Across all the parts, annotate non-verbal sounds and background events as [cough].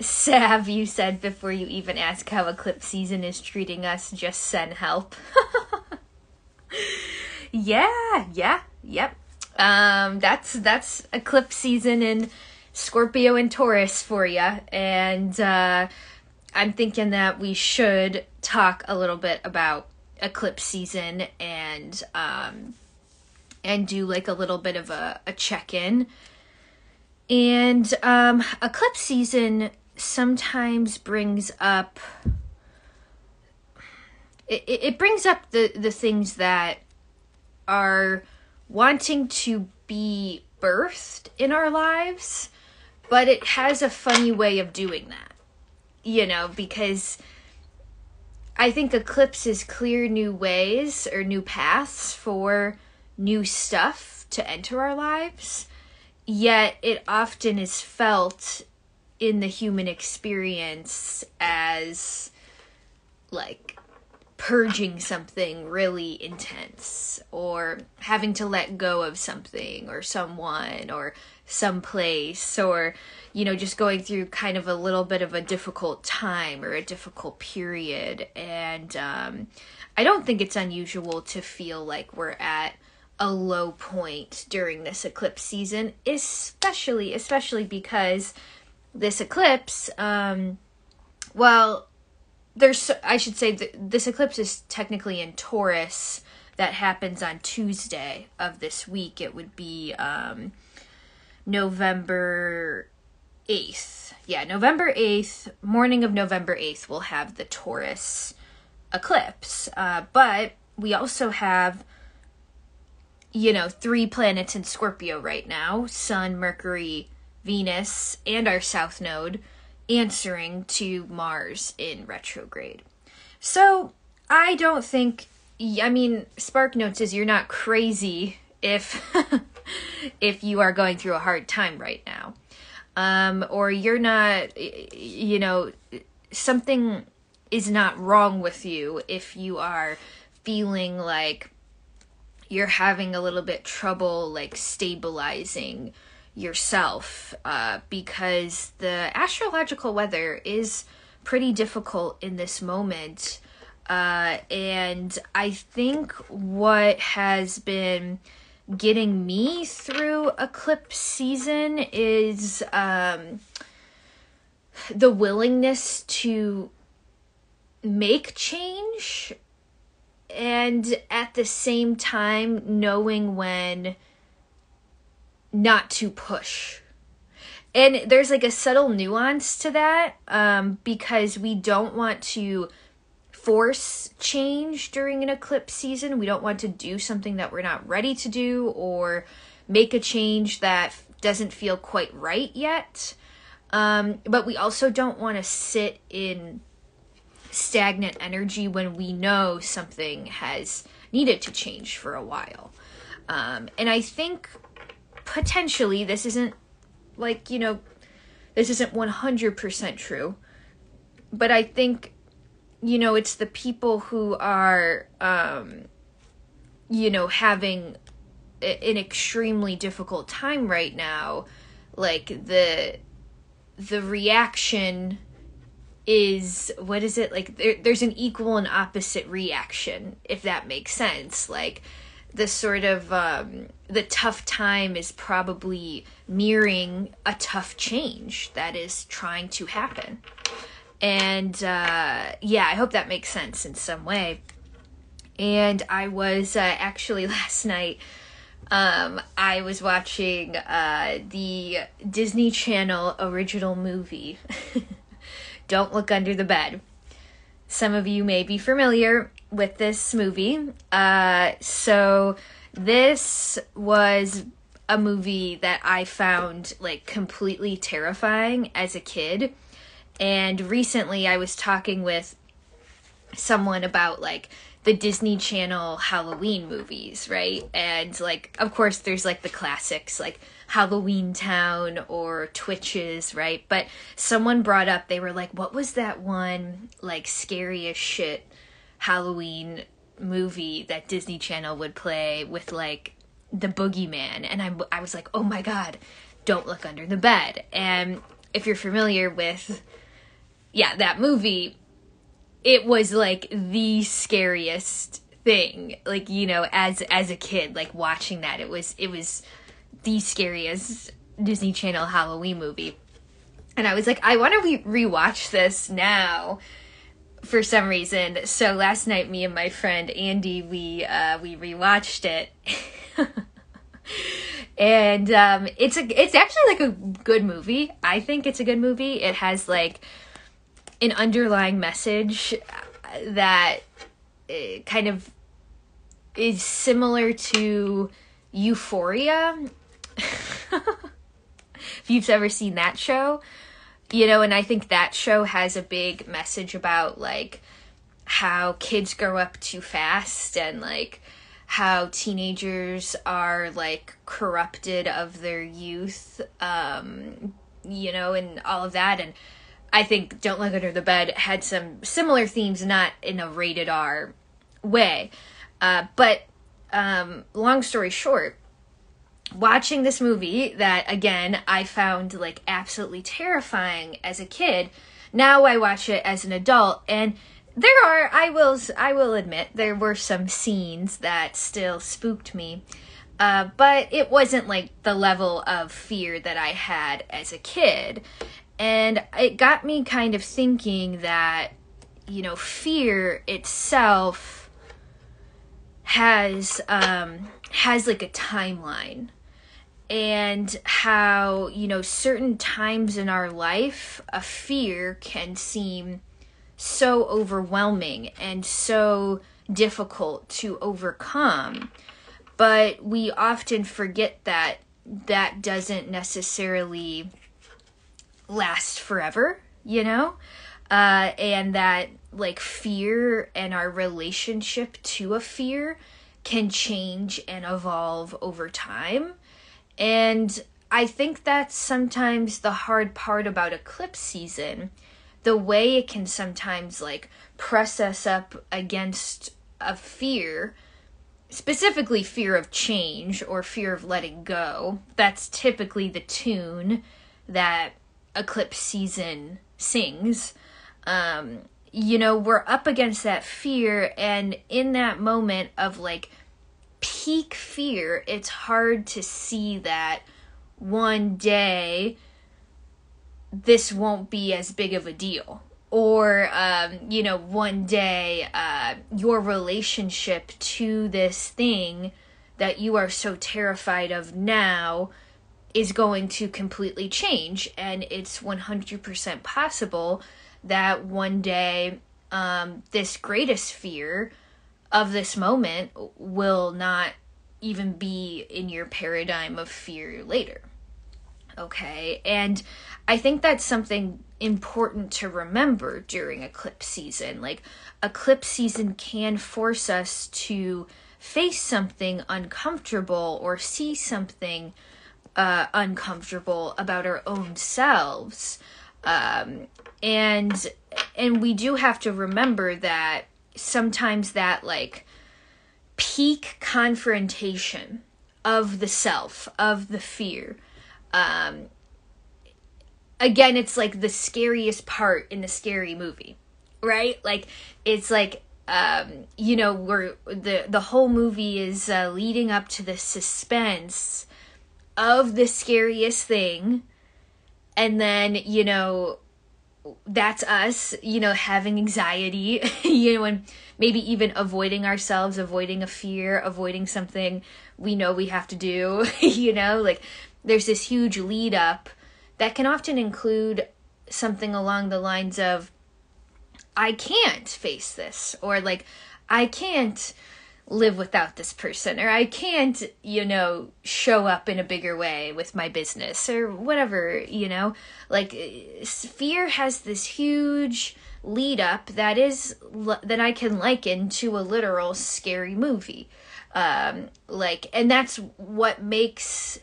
Sav, you said before you even ask how eclipse season is treating us, just send help. [laughs] yeah, yeah, yep. Um, that's that's eclipse season in Scorpio and Taurus for you, and uh, I'm thinking that we should talk a little bit about eclipse season and um, and do like a little bit of a, a check in. And um, eclipse season sometimes brings up it, it brings up the the things that are wanting to be birthed in our lives but it has a funny way of doing that you know because i think eclipses clear new ways or new paths for new stuff to enter our lives yet it often is felt in the human experience as like purging something really intense or having to let go of something or someone or some place or you know just going through kind of a little bit of a difficult time or a difficult period. And um, i don't think it's unusual to feel like we're at a low point during this eclipse season especially especially because this eclipse, um, well, there's, I should say, that this eclipse is technically in Taurus. That happens on Tuesday of this week. It would be um, November 8th. Yeah, November 8th, morning of November 8th, we'll have the Taurus eclipse. Uh, but we also have, you know, three planets in Scorpio right now Sun, Mercury, Venus, and our south node answering to Mars in retrograde. So I don't think, I mean, Spark Notes is you're not crazy if [laughs] if you are going through a hard time right now, um, or you're not, you know, something is not wrong with you if you are feeling like you're having a little bit trouble like stabilizing yourself uh, because the astrological weather is pretty difficult in this moment. Uh, and I think what has been getting me through eclipse season is um, the willingness to make change and at the same time knowing when not to push. And there's like a subtle nuance to that um, because we don't want to force change during an eclipse season. We don't want to do something that we're not ready to do or make a change that doesn't feel quite right yet. Um, but we also don't want to sit in stagnant energy when we know something has needed to change for a while. Um, and I think potentially this isn't like, you know, this isn't 100% true. But I think you know, it's the people who are um you know, having an extremely difficult time right now like the the reaction is what is it like there, there's an equal and opposite reaction if that makes sense like the sort of um, the tough time is probably mirroring a tough change that is trying to happen. And uh, yeah i hope that makes sense in some way. And i was uh, actually [laughs] last night um, i was watching uh, the disney channel original movie. [laughs] Don't look under the bed. Some of you may be familiar with this movie. Uh, so this was a movie that I found like completely terrifying as a kid. And recently I was talking with someone about like the Disney Channel Halloween movies, right? And like of course there's like the classics like Halloweentown or Twitches, right? But someone brought up they were like what was that one like scary as shit Halloween movie that Disney Channel would play with like the boogeyman and I, I was like oh my god don't look under the bed and if you're familiar with yeah, that movie, it was like the scariest thing. Like, you know, as as a kid, like watching that, it was it was the scariest Disney Channel Halloween movie. And I was like, I want to re- rewatch this now for some reason. So last night, me and my friend Andy, we uh, we rewatched it, [laughs] and um, it's a it's actually like a good movie. I think it's a good movie. It has like an underlying message that uh, kind of is similar to Euphoria. [laughs] if you've ever seen that show, you know, and I think that show has a big message about like how kids grow up too fast and like how teenagers are like corrupted of their youth um you know and all of that and I think Don't Look Under the Bed had some similar themes, not in a rated R way. Uh, but um, long story short, watching this movie that again I found like absolutely terrifying as a kid. Now I watch it as an adult and there are I will I will admit there were some scenes that still spooked me. Uh, but it wasn't like the level of fear that I had as a kid. And it got me kind of thinking that, you know, fear itself has um has like a timeline and how you know certain times in our life a fear can seem so overwhelming and so difficult to overcome but we often forget that that doesn't necessarily last forever, you know? Uh, and that like fear and our relationship to a fear can change and evolve over time. And I think that's sometimes the hard part about eclipse season. The way it can sometimes like press us up against a fear, specifically fear of change or fear of letting go. That's typically the tune that eclipse season sings um you know we're up against that fear and in that moment of like peak fear it's hard to see that one day this won't be as big of a deal or um, you know one day uh, your relationship to this thing that you are so terrified of now is going to completely change. And it's 100% possible that one day um, this greatest fear of this moment will not even be in your paradigm of fear later. Okay, and I think that's something important to remember during eclipse season. Like, eclipse season can force us to face something uncomfortable or see something uh, uncomfortable about our own selves. Um, and and we do have to remember that sometimes that like peak confrontation of the self of the fear um again it's like the scariest part in the scary movie right? Like it's like um you know we're the the whole movie is uh, leading up to the suspense of the scariest thing and then you know that's us you know having anxiety [laughs] you know and maybe even avoiding ourselves avoiding a fear avoiding something we know we have to do [laughs] you know like there's this huge lead up that can often include something along the lines of i can't face this or like i can't live without this person or I can't, you know, show up in a bigger way with my business or whatever, you know. Like fear has this huge lead up that is that I can liken to a literal scary movie. Um like and that's what makes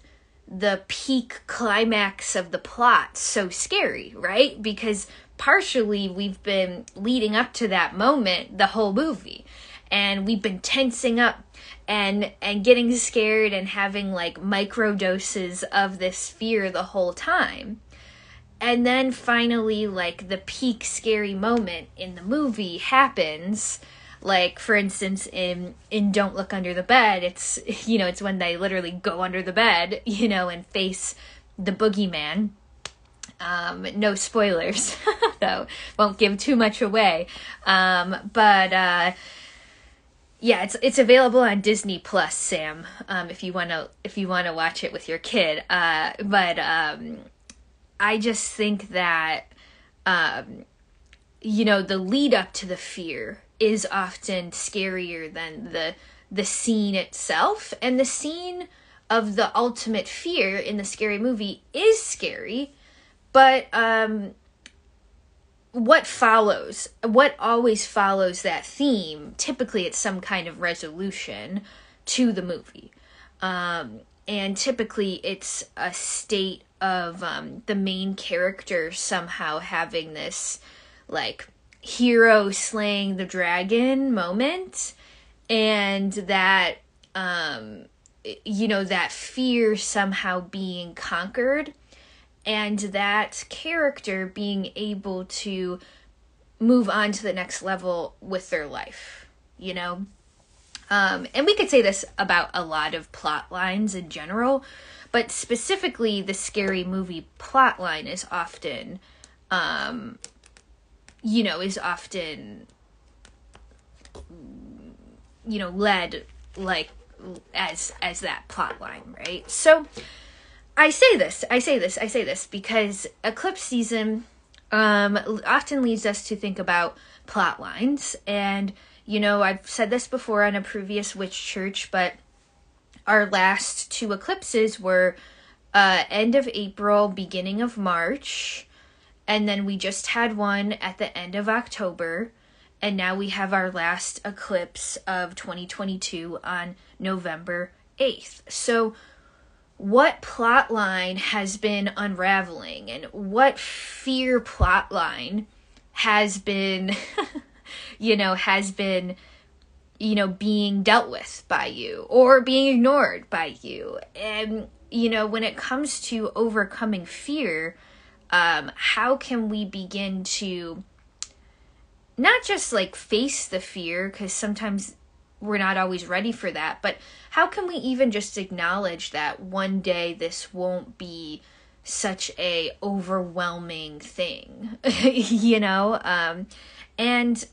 the peak climax of the plot so scary, right? Because partially we've been leading up to that moment the whole movie and we've been tensing up and and getting scared and having like micro doses of this fear the whole time. And then finally like the peak scary moment in the movie happens. Like for instance in in don't look under the bed it's [laughs] you know it's when they literally go under the bed [laughs] you know and face the boogeyman. Um no spoilers [laughs] though. Won't give too much away. Um but uh yeah it's it's available on disney plus sam um if you want to if you want to watch it with your kid. Uh but um i just think that um you know the lead up to the fear is often scarier than the the scene itself. And the scene of the ultimate fear in the scary movie is scary but um what follows what always follows that theme typically it's some kind of resolution to the movie. Um and typically it's a state of um the main character somehow having this like hero slaying the dragon moment. And that um you know that fear somehow being conquered and that character being able to move on to the next level with their life you know um and we could say this about a lot of plot lines in general but specifically the scary movie plot line is often um you know, is often, you know, led like as as that plot line, right? So I say this, I say this, I say this because eclipse season um often leads us to think about plot lines and you know, I've said this before on a previous witch church, but our last two eclipses were uh end of April, beginning of March and then we just had one at the end of October and now we have our last eclipse of 2022 on November 8th. So what plot line has been unraveling and what fear plot line has been [laughs] you know has been you know being dealt with by you or being ignored by you. And you know when it comes to overcoming fear um, how can we begin to not just like face the fear because sometimes we're not always ready for that but how can we even just acknowledge that one day this won't be such a overwhelming thing [laughs] you know? Um and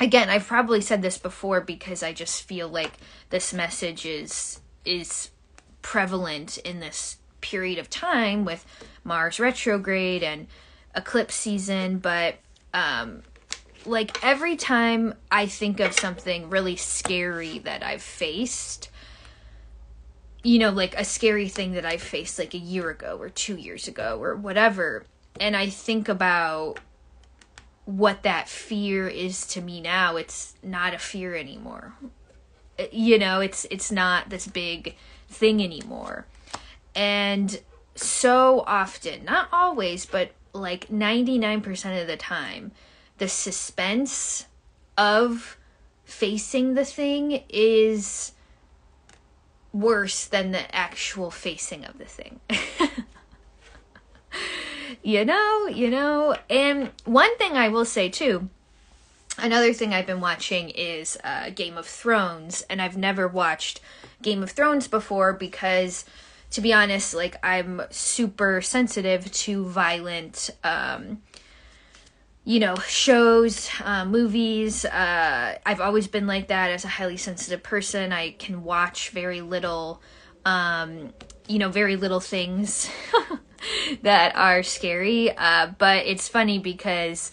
again i've probably said this before because i just feel like this message is is prevalent in this period of time with Mars retrograde and eclipse season, but um like every time I think of something really scary that I've faced, you know, like a scary thing that I faced like a year ago or 2 years ago or whatever, and I think about what that fear is to me now, it's not a fear anymore. Uh, you know, it's it's not this big thing anymore. And so often, not always, but like 99% of the time, the suspense of facing the thing is worse than the actual facing of the thing. [laughs] you know, you know, and one thing I will say too, another thing I've been watching is uh, Game of Thrones, and I've never watched Game of Thrones before because to be honest, like I'm super sensitive to violent um you know, shows, uh, movies. Uh, I've always been like that as a highly sensitive person. I can watch very little, um, you know, very little things [laughs] that are scary. Uh, but it's funny because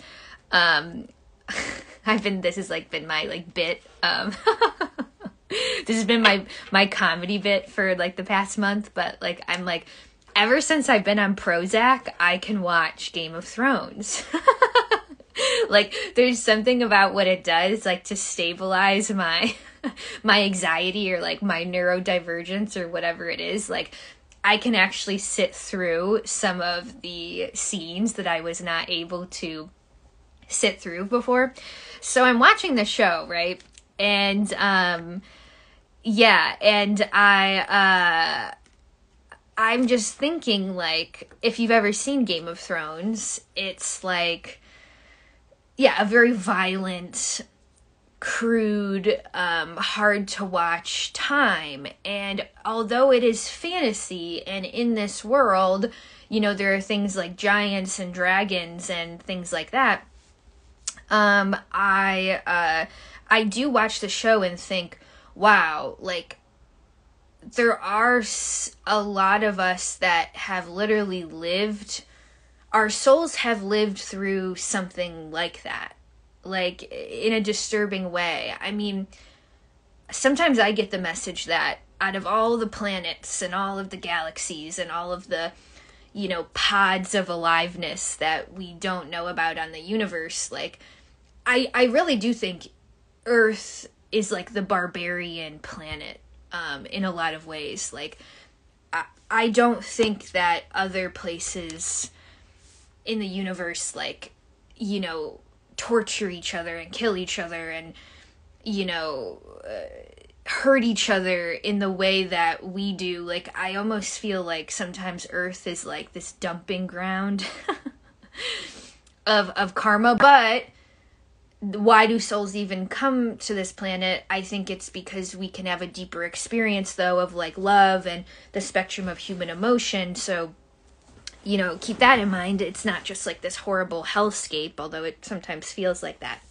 um, [laughs] I've been, this has like been my like bit. Um, [laughs] this has been my my comedy bit for like the past month, but like I'm like ever since I've been on Prozac, I can watch Game of Thrones. [laughs] like there's something about what it does like to stabilize my [laughs] my anxiety or like my neurodivergence or whatever it is. Like I can actually sit through some of the scenes that I was not able to sit through before. So I'm watching the show, right? And um yeah, and I uh I'm just thinking, like, if you've ever seen Game of Thrones, it's like, yeah, a very violent, crude, um, hard to watch time. And although it is fantasy, and in this world, you know, there are things like giants and dragons and things like that. Um, I, uh, I do watch the show and think, wow, like, there are a lot of us that have literally lived our souls have lived through something like that like in a disturbing way i mean sometimes i get the message that out of all the planets and all of the galaxies and all of the you know pods of aliveness that we don't know about on the universe like i i really do think earth is like the barbarian planet um, in a lot of ways. Like, I, I don't think that other places in the universe, like, you know, torture each other and kill each other and, you know, uh, hurt each other in the way that we do. Like, I almost feel like sometimes Earth is like this dumping ground [laughs] of of karma, but why do souls even come to this planet? I think it's because we can have a deeper experience, though, of like love and the spectrum of human emotion. So, you know, keep that in mind. It's not just like this horrible hellscape, although it sometimes feels like that.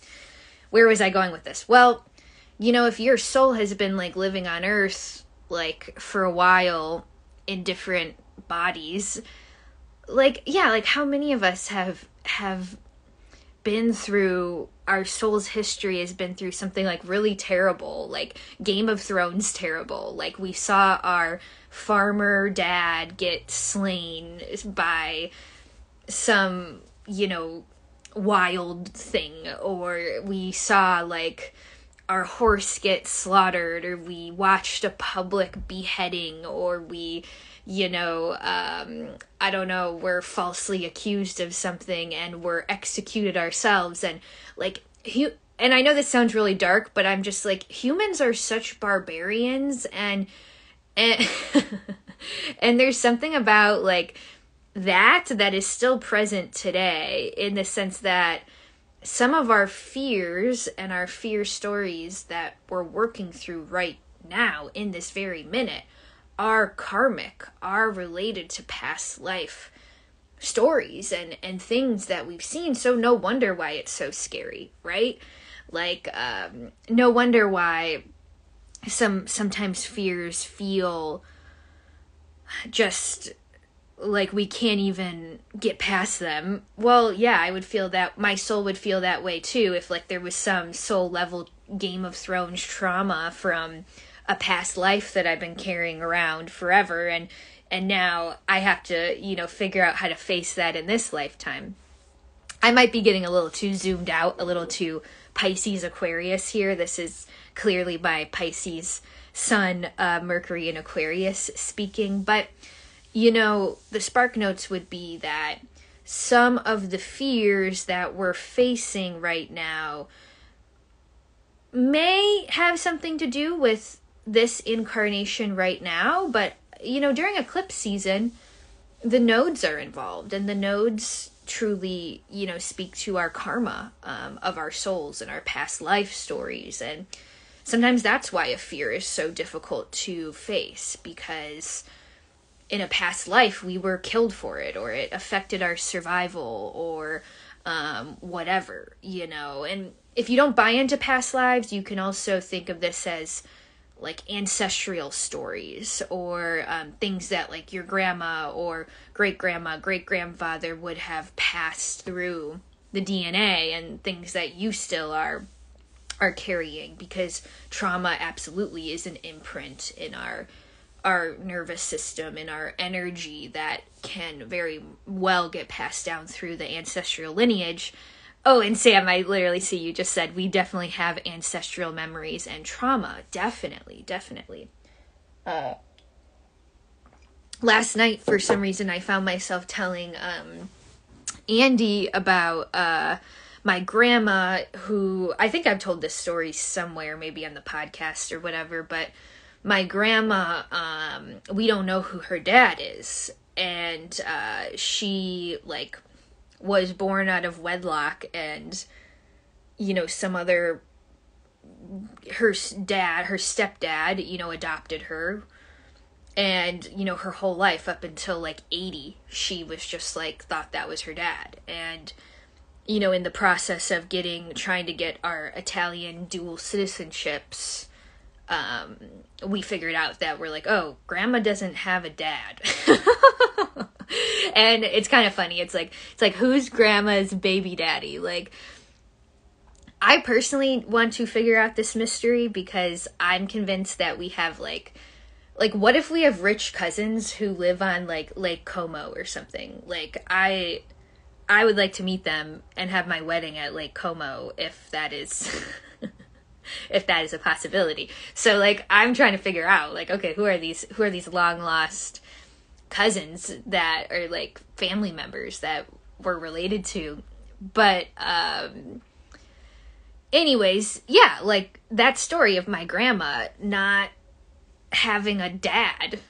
Where was I going with this? Well, you know, if your soul has been like living on Earth like for a while in different bodies, like yeah, like how many of us have have been through our soul's history has been through something like really terrible, like Game of Thrones terrible. Like we saw our farmer dad get slain by some, you know, wild thing, or we saw like our horse get slaughtered, or we watched a public beheading, or we you know, um, I don't know, we're falsely accused of something and we're executed ourselves. And like, hu- and I know this sounds really dark, but I'm just like, humans are such barbarians and, and, [laughs] and there's something about like that that is still present today in the sense that some of our fears and our fear stories that we're working through right now in this very minute are karmic, are related to past life stories and and things that we've seen. So no wonder why it's so scary right? Like um no wonder why some sometimes fears feel just like we can't even get past them. Well yeah i would feel that my soul would feel that way too if like there was some soul level game of thrones trauma from a past life that I've been carrying around forever and and now I have to, you know, figure out how to face that in this lifetime. I might be getting a little too zoomed out, a little too Pisces Aquarius here. This is clearly by Pisces Sun, uh, Mercury, and Aquarius speaking. But, you know, the spark notes would be that some of the fears that we're facing right now may have something to do with this incarnation right now, but you know, during eclipse season, the nodes are involved, and the nodes truly, you know, speak to our karma um, of our souls and our past life stories. And sometimes that's why a fear is so difficult to face because in a past life we were killed for it, or it affected our survival, or um, whatever, you know. And if you don't buy into past lives, you can also think of this as like ancestral stories or um, things that like your grandma or great grandma, great grandfather would have passed through the DNA and things that you still are are carrying because trauma absolutely is an imprint in our our nervous system and our energy that can very well get passed down through the ancestral lineage Oh, and Sam, I literally see you just said we definitely have ancestral memories and trauma. Definitely, definitely. Uh, last night, for some reason, I found myself telling um, Andy about uh, my grandma, who I think I've told this story somewhere, maybe on the podcast or whatever, but my grandma, um, we don't know who her dad is. And uh, she, like, was born out of wedlock, and, you know, some other. Her dad, her stepdad, you know, adopted her. And, you know, her whole life up until like 80, she was just like, thought that was her dad. And, you know, in the process of getting, trying to get our Italian dual citizenships, um, we figured out that we're like, oh, grandma doesn't have a dad. [laughs] [laughs] and it's kind of funny. It's like, it's like, who's grandma's baby daddy? Like, I personally want to figure out this mystery because I'm convinced that we have like, like what if we have rich cousins who live on like Lake Como or something? Like I I would like to meet them and have my wedding at Lake Como if that is [laughs] if that is a possibility. So like I'm trying to figure out like okay, who are these who are these long lost cousins that are like family members that we're related to. But um anyways, yeah, like that story of my grandma not having a dad,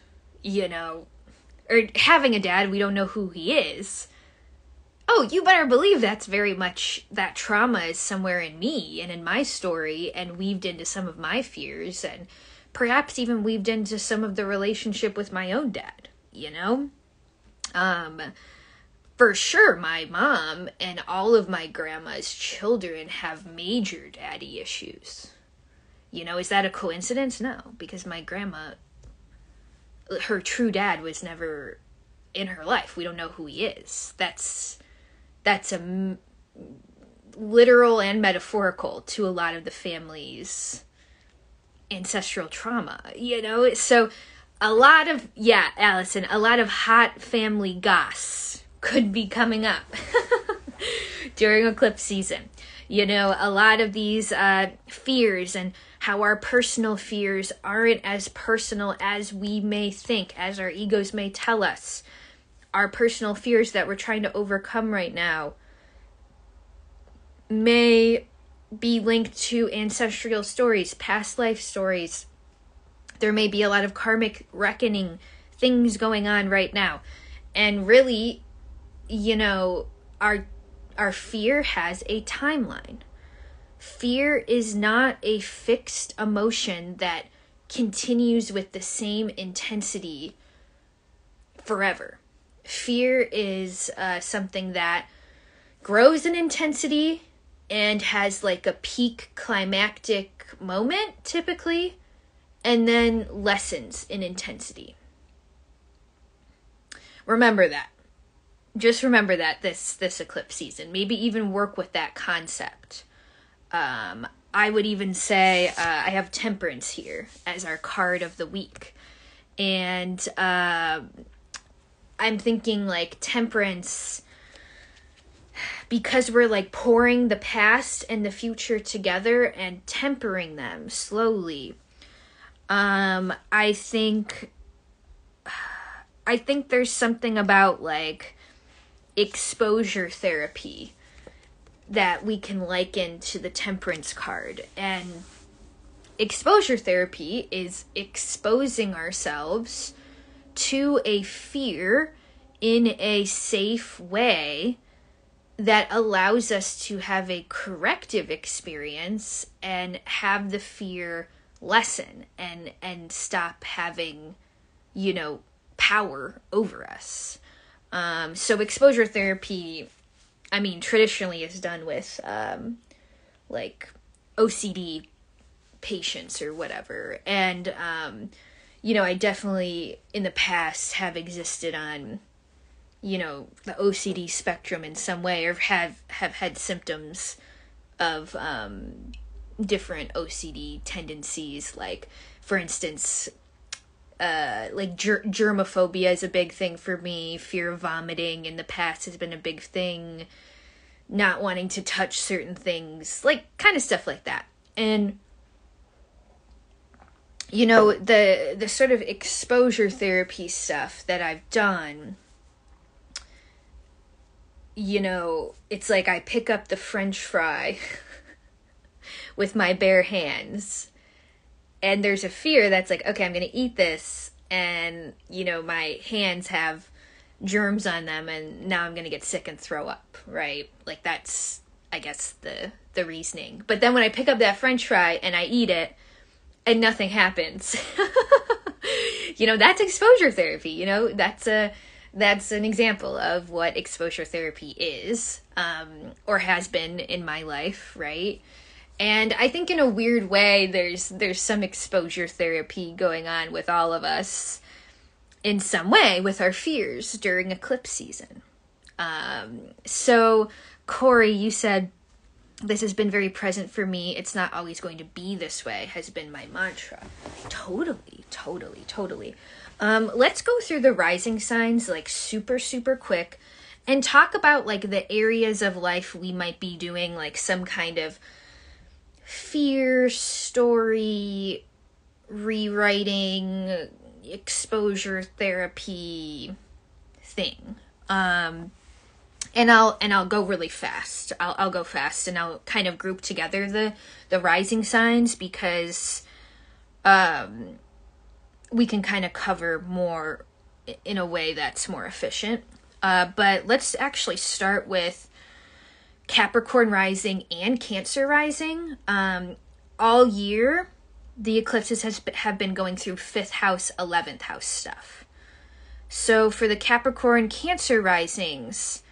you know, or having a dad, we don't know who he is oh, you better believe that's very much that trauma is somewhere in me and in my story and weaved into some of my fears and perhaps even weaved into some of the relationship with my own dad, you know? Um, for sure, my mom and all of my grandma's children have major daddy issues. You know, is that a coincidence? No, because my grandma, her true dad was never in her life. We don't know who he is. That's that's a m- literal and metaphorical to a lot of the family's ancestral trauma, you know? So a lot of, yeah, Allison, a lot of hot family goss could be coming up [laughs] during eclipse season. You know, a lot of these uh, fears and how our personal fears aren't as personal as we may think, as our egos may tell us our personal fears that we're trying to overcome right now may be linked to ancestral stories, past life stories. There may be a lot of karmic reckoning things going on right now. And really, you know, our our fear has a timeline. Fear is not a fixed emotion that continues with the same intensity forever fear is uh, something that grows in intensity and has like a peak climactic moment typically and then lessens in intensity. Remember that. Just remember that this this eclipse season. Maybe even work with that concept. Um i would even say uh, i have temperance here as our card of the week. And uh, I'm thinking like temperance because we're like pouring the past and the future together and tempering them slowly. Um I think I think there's something about like exposure therapy that we can liken to the temperance card. And exposure therapy is exposing ourselves to a fear in a safe way that allows us to have a corrective experience and have the fear lessen and and stop having you know power over us. Um, so exposure therapy i mean traditionally is done with um, like ocd patients or whatever. And um, you know, I definitely in the past have existed on, you know, the OCD spectrum in some way, or have have had symptoms of um, different OCD tendencies. Like, for instance, uh, like ger- germophobia is a big thing for me. Fear of vomiting in the past has been a big thing. Not wanting to touch certain things, like kind of stuff like that. And you know the the sort of exposure therapy stuff that I've done you know it's like I pick up the french fry [laughs] with my bare hands and there's a fear that's like, okay, I'm going to eat this, and you know, my hands have germs on them, and now I'm going to get sick and throw up, right? Like that's, I guess the the reasoning. But then when I pick up that French fry and I eat it, and nothing happens, [laughs] you know, that's exposure therapy. You know, that's a that's an example of what exposure therapy is um, or has been in my life, right? And I think in a weird way there's there's some exposure therapy going on with all of us in some way with our fears during eclipse season. Um, so Corey, you said this has been very present for me. It's not always going to be this way, has been my mantra. Totally, totally, totally. Um, let's go through the rising signs like super, super quick and talk about like the areas of life we might be doing like some kind of fear story rewriting exposure therapy thing um and I'll and I'll go really fast. I'll I'll go fast and I'll kind of group together the the rising signs because um we can kind of cover more in a way that's more efficient. Uh, but let's actually start with Capricorn rising and Cancer rising. Um, all year, the eclipses has have been going through fifth house, eleventh house stuff. So for the Capricorn Cancer risings,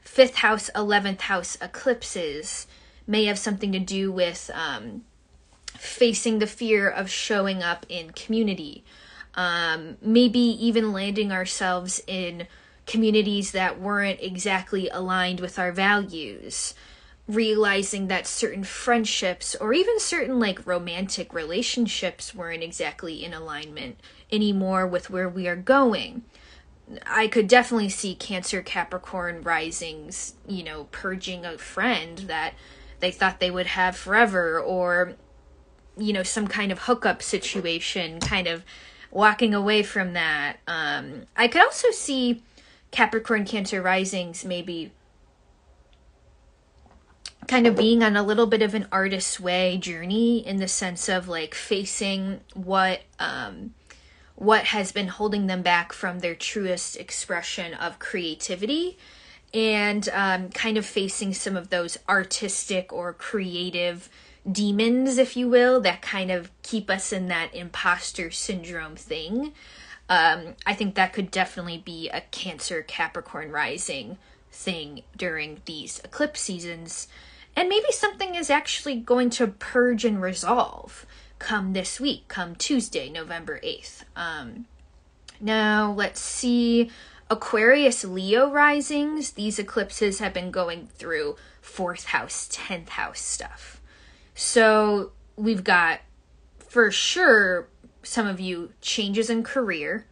fifth house, eleventh house eclipses may have something to do with um, facing the fear of showing up in community. Um, maybe even landing ourselves in communities that weren't exactly aligned with our values realizing that certain friendships or even certain like romantic relationships weren't exactly in alignment anymore with where we are going. I could definitely see Cancer Capricorn risings, you know, purging a friend that they thought they would have forever or you know, some kind of hookup situation, kind of walking away from that. Um I could also see Capricorn Cancer risings maybe kind of being on a little bit of an artist's way journey in the sense of like facing what um what has been holding them back from their truest expression of creativity and um, kind of facing some of those artistic or creative demons, if you will, that kind of keep us in that imposter syndrome thing. Um, I think that could definitely be a Cancer Capricorn rising thing during these eclipse seasons. And maybe something is actually going to purge and resolve come this week, come Tuesday, November 8th. Um, now, let's see. Aquarius Leo risings, these eclipses have been going through fourth house, 10th house stuff. So we've got for sure some of you changes in career,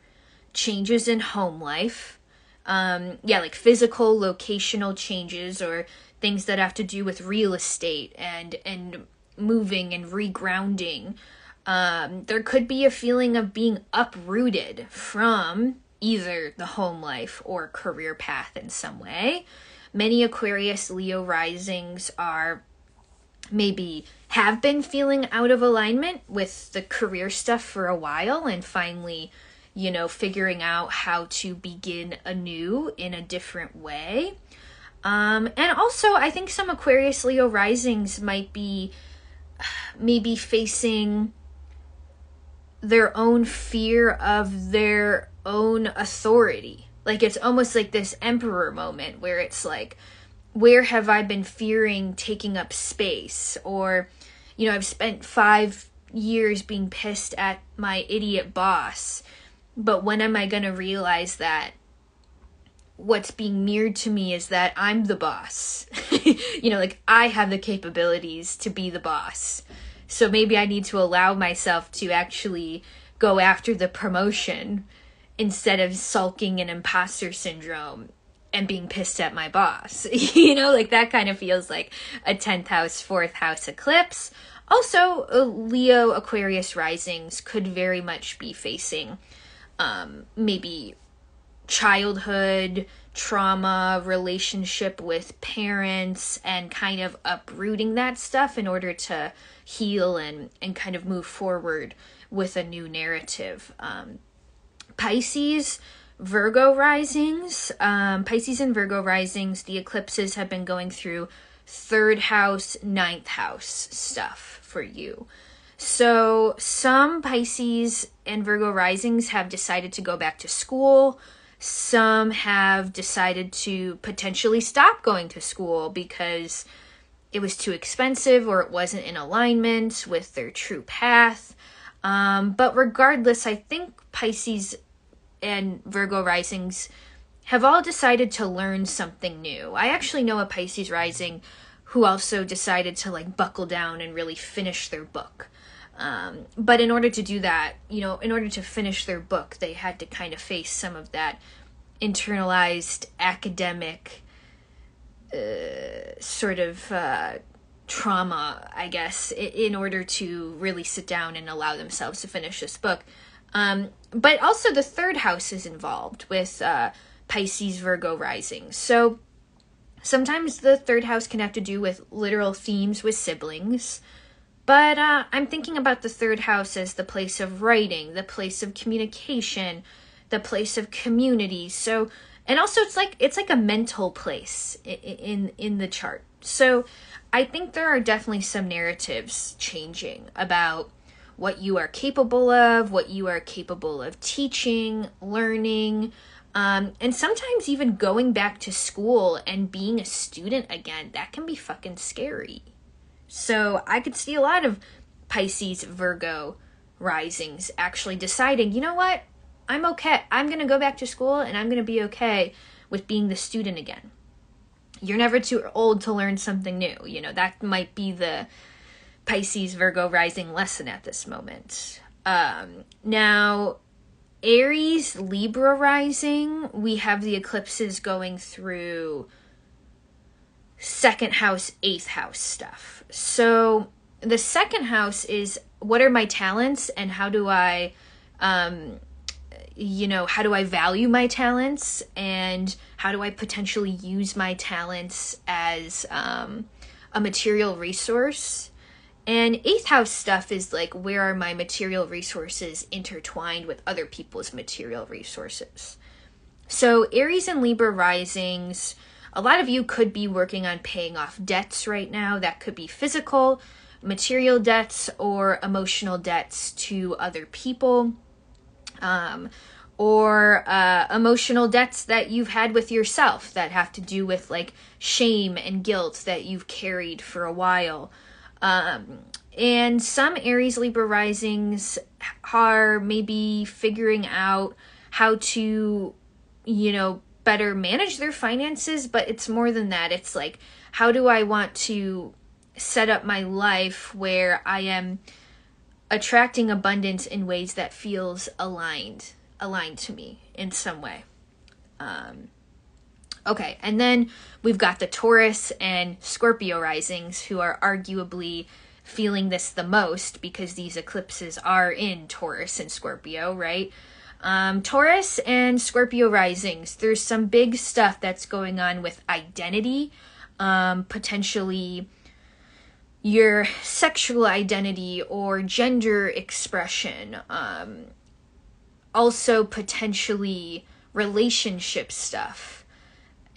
changes in home life, um, yeah, like physical, locational changes or things that have to do with real estate and and moving and regrounding. Um, there could be a feeling of being uprooted from either the home life or career path in some way. Many Aquarius Leo risings are maybe have been feeling out of alignment with the career stuff for a while and finally, you know, figuring out how to begin anew in a different way. Um, and also, I think some Aquarius Leo risings might be [sighs] maybe facing their own fear of their own authority. Like it's almost like this emperor moment where it's like, where have I been fearing taking up space? Or, you know, I've spent five years being pissed at my idiot boss, but when am I going to realize that what's being mirrored to me is that I'm the boss? [laughs] you know, like I have the capabilities to be the boss. So maybe I need to allow myself to actually go after the promotion instead of sulking in imposter syndrome and being pissed at my boss. [laughs] you know, like that kind of feels like a 10th house, 4th house eclipse. Also, uh, Leo Aquarius risings could very much be facing um, maybe childhood trauma relationship with parents and kind of uprooting that stuff in order to heal and and kind of move forward with a new narrative um, pisces virgo risings um, pisces and virgo risings the eclipses have been going through third house ninth house stuff for you so some pisces and virgo risings have decided to go back to school some have decided to potentially stop going to school because it was too expensive or it wasn't in alignment with their true path. Um, but regardless, I think Pisces and Virgo risings have all decided to learn something new. I actually know a Pisces rising who also decided to like buckle down and really finish their book. Um, but in order to do that, you know, in order to finish their book, they had to kind of face some of that internalized academic uh, sort of uh, trauma, I guess, in order to really sit down and allow themselves to finish this book. Um, but also, the third house is involved with uh, Pisces, Virgo rising. So sometimes the third house can have to do with literal themes with siblings. But uh, I'm thinking about the third house as the place of writing, the place of communication, the place of community. So, and also it's like it's like a mental place in in, in the chart. So, I think there are definitely some narratives changing about what you are capable of, what you are capable of teaching, learning, um, and sometimes even going back to school and being a student again. That can be fucking scary. So I could see a lot of Pisces, Virgo risings actually deciding, you know what? I'm okay. I'm going to go back to school and I'm going to be okay with being the student again. You're never too old to learn something new. You know, that might be the Pisces, Virgo rising lesson at this moment. Um, now, Aries, Libra rising, we have the eclipses going through second house, eighth house stuff. So the second house is what are my talents and how do I, um, you know, how do I value my talents and how do I potentially use my talents as um, a material resource? And eighth house stuff is like where are my material resources intertwined with other people's material resources? So, Aries and Libra risings a lot of you could be working on paying off debts right now. That could be physical, material debts, or emotional debts to other people. Um, or uh, emotional debts that you've had with yourself that have to do with like shame and guilt that you've carried for a while. Um, and some Aries Libra risings are maybe figuring out how to, you know, better manage their finances, but it's more than that. It's like, how do I want to set up my life where I am attracting abundance in ways that feels aligned, aligned to me in some way. Um, okay, and then we've got the Taurus and Scorpio risings who are arguably feeling this the most because these eclipses are in Taurus and Scorpio, right? Um, Taurus and Scorpio risings, there's some big stuff that's going on with identity, um, potentially your sexual identity or gender expression, um, also potentially relationship stuff.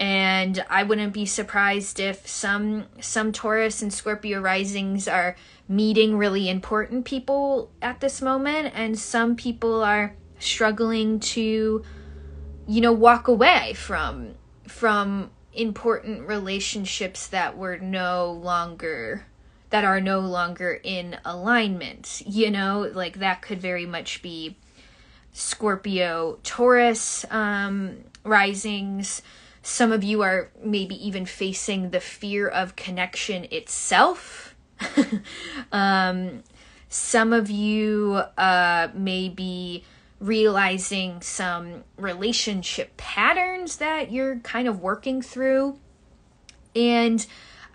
And I wouldn't be surprised if some some Taurus and Scorpio risings are meeting really important people at this moment, and some people are struggling to you know walk away from from important relationships that were no longer that are no longer in alignment. You know like that could very much be scorpio taurus um risings some of you are maybe even facing the fear of connection itself [laughs] um some of you uh may be realizing some relationship patterns that you're kind of working through. And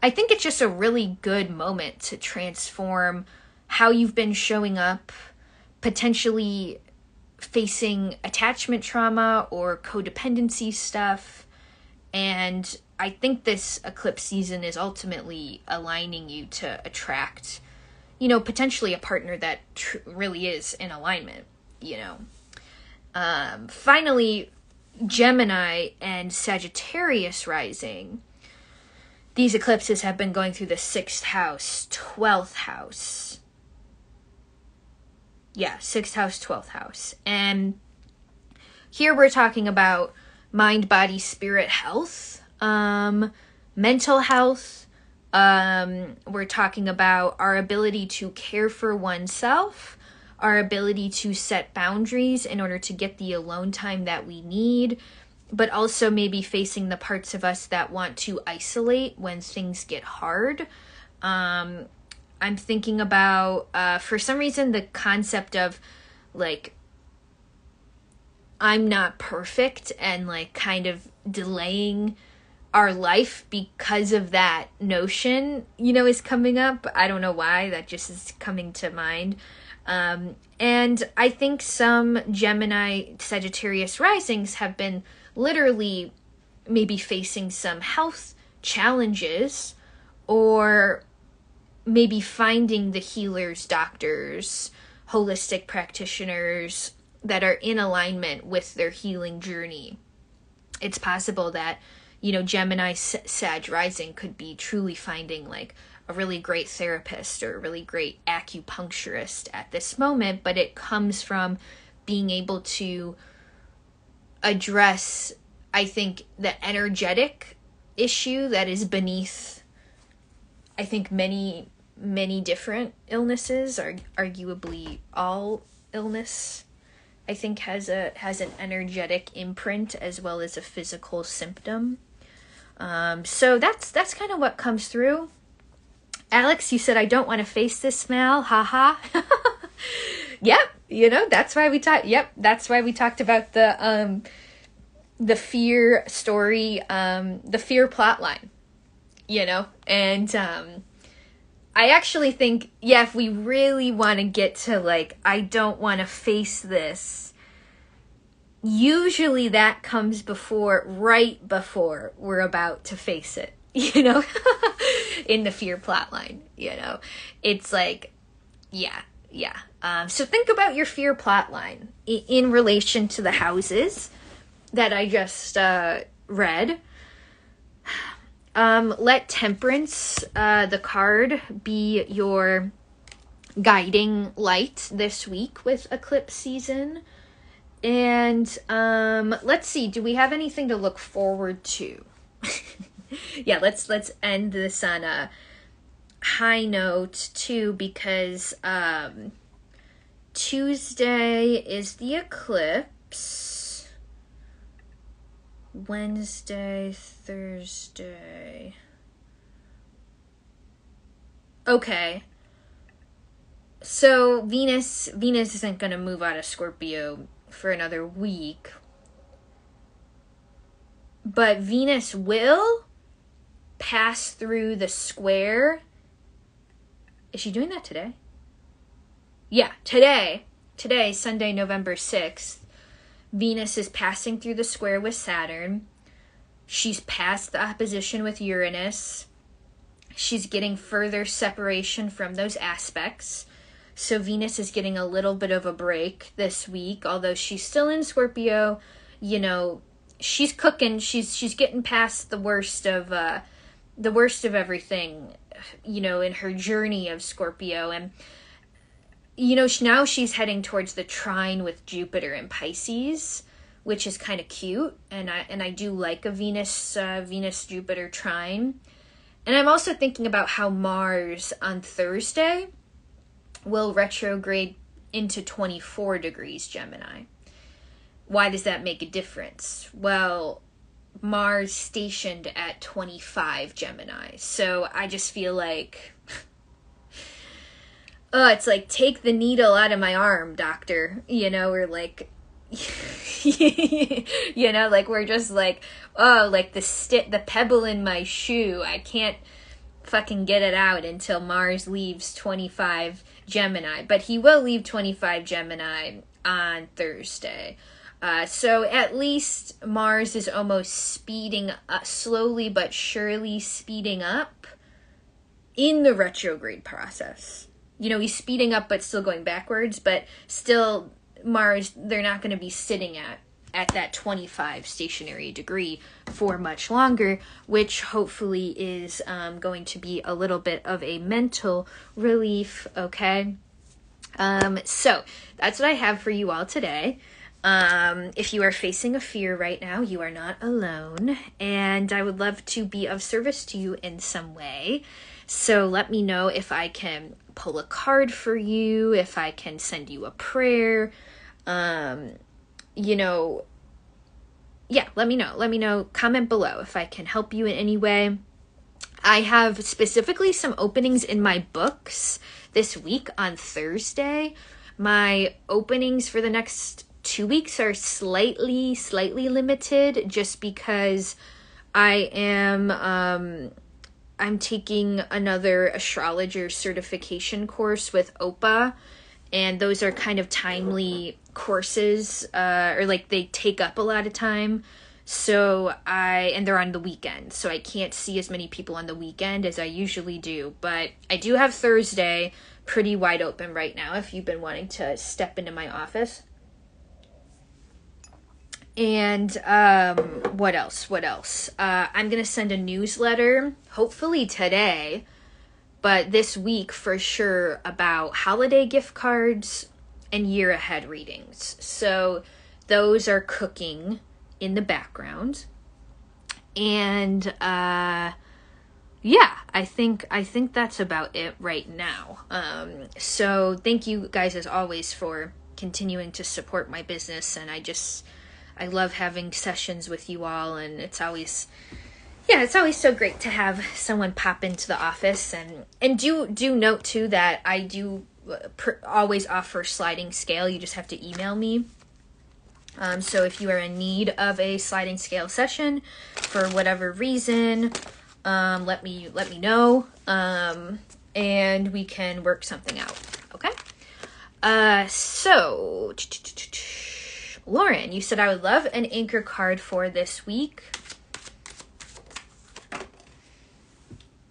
I think it's just a really good moment to transform how you've been showing up, potentially facing attachment trauma or codependency stuff, And I think this eclipse season is ultimately aligning you to attract, you know, potentially a partner that tr- really is in alignment, you know. Um, finally, Gemini and Sagittarius rising. These eclipses have been going through the sixth house, 12th house. Yeah, sixth house, 12th house. And here we're talking about mind, body, spirit health, um, mental health. Um, we're talking about our ability to care for oneself, our ability to set boundaries in order to get the alone time that we need, but also maybe facing the parts of us that want to isolate when things get hard. Um, I'm thinking about, uh, for some reason, the concept of like I'm not perfect and like kind of delaying our life because of that notion, you know, is coming up. I don't know why, that just is coming to mind. Um, and I think some Gemini Sagittarius risings have been literally maybe facing some health challenges or maybe finding the healers, doctors, holistic practitioners, that are in alignment with their healing journey. It's possible that, you know, Gemini Sag rising could be truly finding like a really great therapist or a really great acupuncturist at this moment, but it comes from being able to address, I think, the energetic issue that is beneath, I think, many, many different illnesses, or arguably all illness I think has a has an energetic imprint as well as a physical symptom. Um, so that's that's kind of what comes through. Alex, you said I don't want to face this smell. Haha. [laughs] yep, you know that's why we talked. Yep, that's why we talked about the um, the fear story, um, the fear plot line. You know, and um, I actually think, yeah, if we really want to get to like, I don't want to face this, usually that comes before, right before we're about to face it, [laughs] you know, [laughs] in the fear plot line, you know. It's like, yeah, yeah. Um, so think about your fear plot line in, in relation to the houses that I just uh, read. Um, let temperance, uh, the card, be your guiding light this week with eclipse season. And um, let's see, do we have anything to look forward to? [laughs] yeah, let's let's end this on a high note too, because um, Tuesday is the eclipse. Wednesday, Thursday. Okay. So Venus Venus isn't going to move out of Scorpio for another week. But Venus will pass through the square. Is she doing that today? Yeah, today. Today, Sunday, November 6th. Venus is passing through the square with Saturn. She's past the opposition with Uranus. She's getting further separation from those aspects. So Venus is getting a little bit of a break this week, although she's still in Scorpio. You know, she's cooking. She's she's getting past the worst of uh the worst of everything, you know, in her journey of Scorpio and you know, now she's heading towards the trine with Jupiter and Pisces, which is kind of cute, and I and I do like a Venus uh, Venus Jupiter trine. And I'm also thinking about how Mars on Thursday will retrograde into 24 degrees Gemini. Why does that make a difference? Well, Mars stationed at 25 Gemini. So I just feel like oh, it's like take the needle out of my arm, doctor. You know, or like [laughs] you know, like we're just like, oh, like the sti- the pebble in my shoe. I can't fucking get it out until Mars leaves 25 Gemini. But he will leave 25 Gemini on Thursday. Uh, so at least Mars is almost speeding up, slowly but surely speeding up in the retrograde process. You know, he's speeding up but still going backwards, but still Mars, they're not going to be sitting at at that 25 stationary degree for much longer, which hopefully is um, going to be a little bit of a mental relief, okay? Um, so that's what I have for you all today. Um, if you are facing a fear right now, you are not alone, and I would love to be of service to you in some way. So let me know if I can pull a card for you, if I can send you a prayer. Um, you know, yeah, let me know. Let me know. Comment below if I can help you in any way. I have specifically some openings in my books this week on Thursday. My openings for the next two weeks are slightly, slightly limited just because I am um, I'm taking another astrologer certification course with OPA, and those are kind of timely courses, uh, or like they take up a lot of time. So I and they're on the weekend, so I can't see as many people on the weekend as I usually do. But I do have Thursday pretty wide open right now. If you've been wanting to step into my office. And um, what else? What else? Uh, I'm to send a newsletter, hopefully today, but this week for sure, about holiday gift cards and year ahead readings. So those are cooking in the background. And uh, yeah, I think I think that's about it right now. Um, so thank you guys as always for continuing to support my business and I just I love having sessions with you all, and it's always yeah, it's always so great to have someone pop into the office and and do do note too that I do uh, pr- always offer sliding scale. You just have to email me. Um, so if you are in need of a sliding scale session for whatever reason, um, let me let me know, um, and we can work something out. Okay. Uh, so. Lauren, you said I would love an anchor card for this week.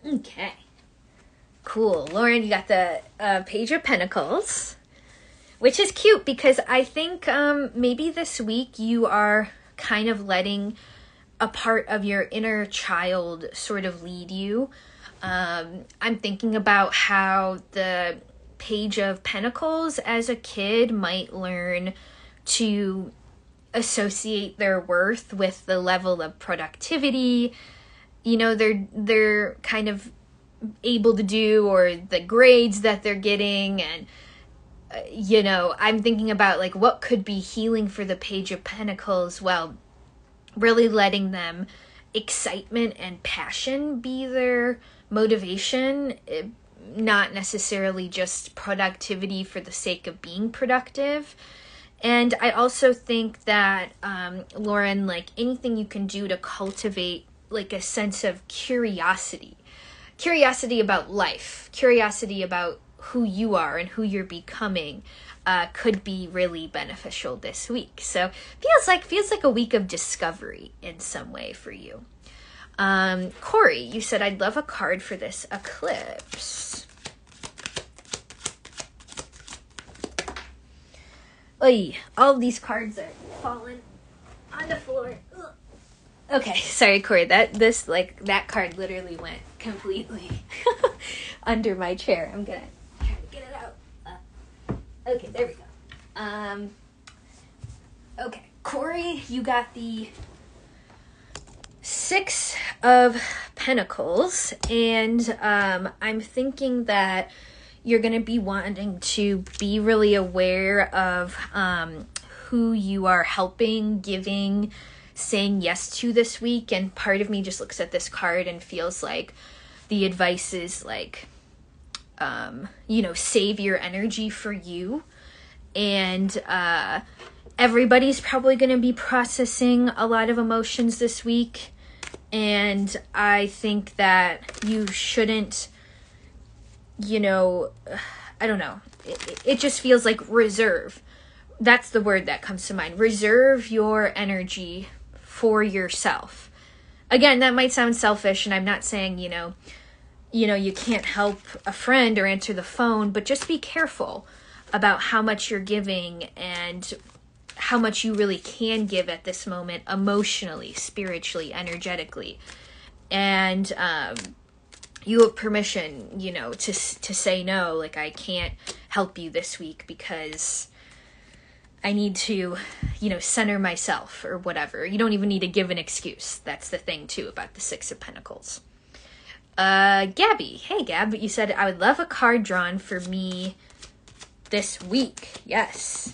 Okay. Cool. Lauren, you got the uh, Page of Pentacles, which is cute because I think um, maybe this week you are kind of letting a part of your inner child sort of lead you. Um, I'm thinking about how the Page of Pentacles as a kid might learn to associate their worth with the level of productivity you know they're they're kind of able to do or the grades that they're getting and uh, you know i'm thinking about like what could be healing for the page of pentacles well really letting them excitement and passion be their motivation eh, not necessarily just productivity for the sake of being productive and I also think that, um, Lauren, like anything you can do to cultivate like a sense of curiosity, curiosity about life, curiosity about who you are and who you're becoming. Uh, could be really beneficial this week. So feels like feels like a week of discovery in some way for you. Um, Corey, you said I'd love a card for this eclipse. Oy, all these cards are falling on the floor. Ugh. Okay, [laughs] sorry, Corey. That this like that card literally went completely [laughs] under my chair. I'm gonna try to get it out. Uh, okay, there we go. Um. Okay, Corey, you got the six of Pentacles, and um, I'm thinking that you're going to be wanting to be really aware of um, who you are helping, giving, saying yes to this week. And part of me just looks at this card and feels like the advice is like, um, you know, save your energy for you. And uh, everybody's probably going to be processing a lot of emotions this week. And I think that you shouldn't you know, [sighs] I don't know. It, it just feels like reserve. that's the word that comes to mind. Reserve your energy for yourself. Again, that might sound selfish, and I'm not saying, you know, you know, you can't help a friend or answer the phone, but just be careful about how much you're giving and how much you really can give at this moment emotionally, spiritually, energetically. And um, you have permission, you know, to to say no, like I can't help you this week because I need to, you know, center myself or whatever. You don't even need to give an excuse. That's the thing too about the 6 of pentacles. Uh Gabby. Hey Gab, you said I would love a card drawn for me this week. Yes.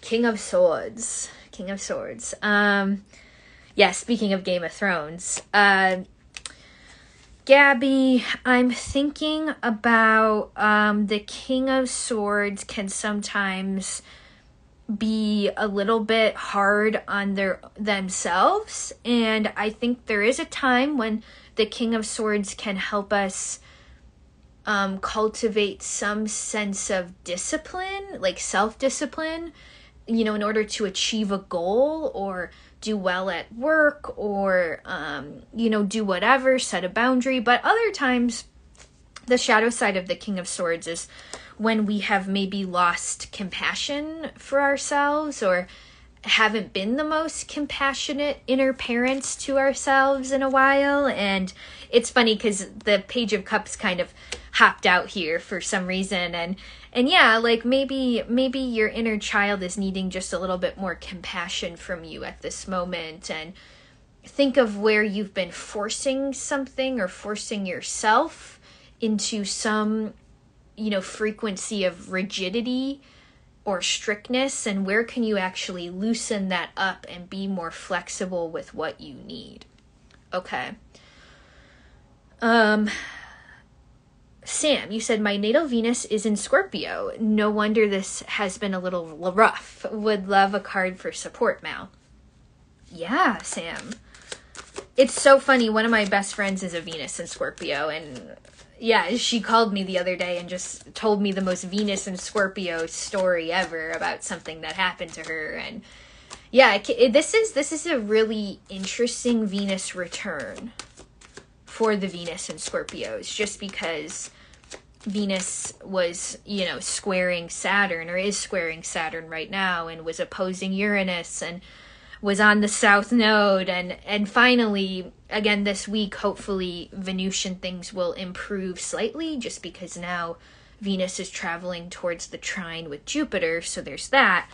King of Swords. King of Swords. Um yeah, speaking of Game of Thrones, uh Gabby, I'm thinking about um the King of Swords can sometimes be a little bit hard on their themselves. And I think there is a time when the King of Swords can help us um, cultivate some sense of discipline, like self discipline, you know, in order to achieve a goal or do well at work or, um, you know, do whatever, set a boundary. But other times, the shadow side of the King of Swords is when we have maybe lost compassion for ourselves or haven't been the most compassionate inner parents to ourselves in a while and it's funny cuz the page of cups kind of hopped out here for some reason and and yeah like maybe maybe your inner child is needing just a little bit more compassion from you at this moment and think of where you've been forcing something or forcing yourself into some you know frequency of rigidity or strictness and where can you actually loosen that up and be more flexible with what you need? Okay. Um Sam, you said my natal Venus is in Scorpio. No wonder this has been a little rough. Would love a card for support, Mal. Yeah, Sam. It's so funny. One of my best friends is a Venus in Scorpio, and yeah, she called me the other day and just told me the most Venus and Scorpio story ever about something that happened to her and yeah, this is this is a really interesting Venus return for the Venus and Scorpios just because Venus was, you know, squaring Saturn or is squaring Saturn right now and was opposing Uranus and was on the south node and and finally again this week hopefully venusian things will improve slightly just because now venus is traveling towards the trine with jupiter so there's that.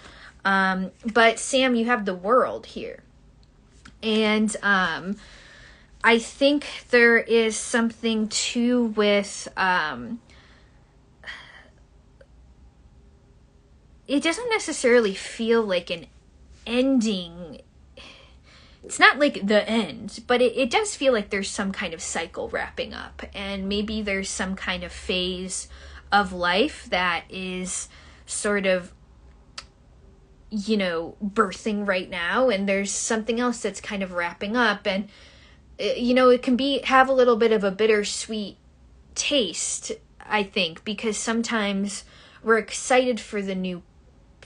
Um, but sam you have the world here. And um, i think there is something too with um, it doesn't necessarily feel like an ending. It's not like the end, but it, it does feel like there's some kind of cycle wrapping up, and maybe there's some kind of phase of life that is sort of you know birthing right now and there's something else that's kind of wrapping up and uh, you know it can be have a little bit of a bittersweet taste i think because sometimes we're excited for the new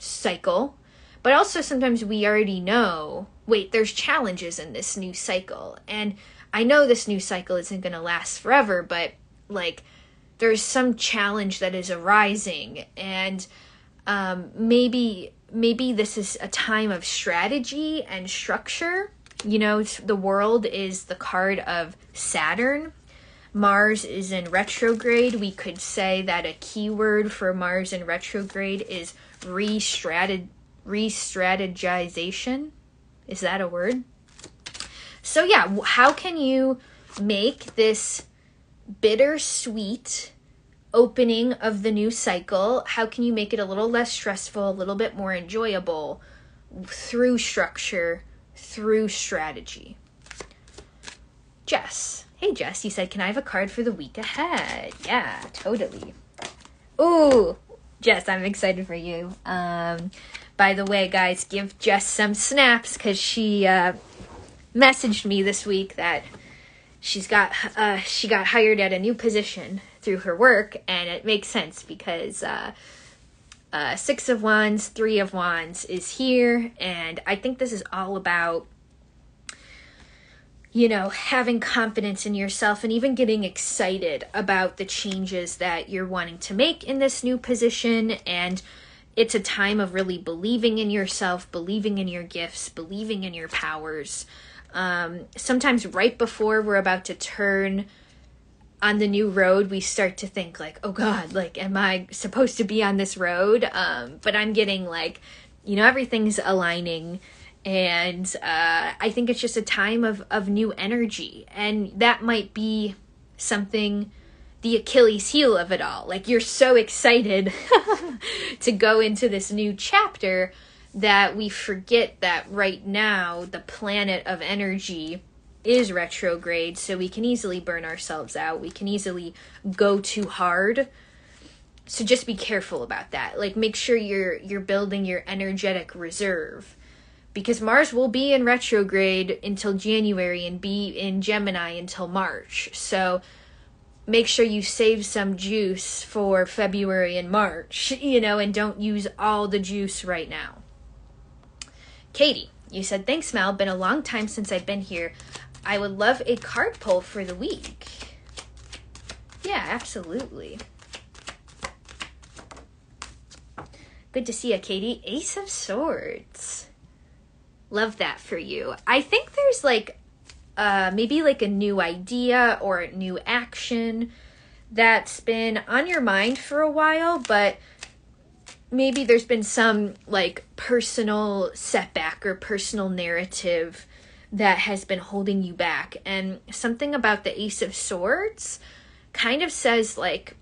cycle but also sometimes we already know wait, there's challenges in this new cycle. And I know this new cycle isn't going to last forever, but like there's some challenge that is arising. And um, maybe maybe this is a time of strategy and structure. You know the world is the card of saturn. Mars is in retrograde. We could say that a keyword for mars in retrograde is re-strategization is that a word? So, yeah, how can you make this bittersweet opening of the new cycle? How can you make it a little less stressful, a little bit more enjoyable through structure, through strategy? Jess. Hey, Jess, you said, Can I have a card for the week ahead? Yeah, totally. Ooh, Jess, I'm excited for you. Um, by the way, guys, give Jess some snaps because she uh, messaged me this week that she's got uh, she got hired at a new position through her work, and it makes sense because uh, uh, Six of Wands, Three of Wands is here, and I think this is all about you know, having confidence in yourself and even getting excited about the changes that you're wanting to make in this new position. And it's a time of really believing in yourself, believing in your gifts, believing in your powers. Um, sometimes, right before we're about to turn on the new road, we start to think, like, oh God, like, am I supposed to be on this road? Um, but I'm getting like, you know, everything's aligning and uh, I think it's just a time of of new energy, and that might be something the Achilles heel of it all. Like you're so excited [laughs] to go into this new chapter that we forget that right now the planet of energy is retrograde, so we can easily burn ourselves out. We can easily go too hard. So just be careful about that. Like make sure you're you're building your energetic reserve because Mars will be in retrograde until January and be in Gemini until March. So make sure you save some juice for February and March, [laughs] you know, and don't use all the juice right now. Katie, you said, Thanks, Mel. Been a long time since I've been here. I would love a card pull for the week. Yeah, absolutely. Good to see you, Katie. Ace of Swords. Love that for you. I think there's like uh, maybe like a new idea or a new action that's been on your mind for a while, but maybe there's been some like personal setback or personal narrative that has been holding you back. And something about the Ace of Swords kind of says, like,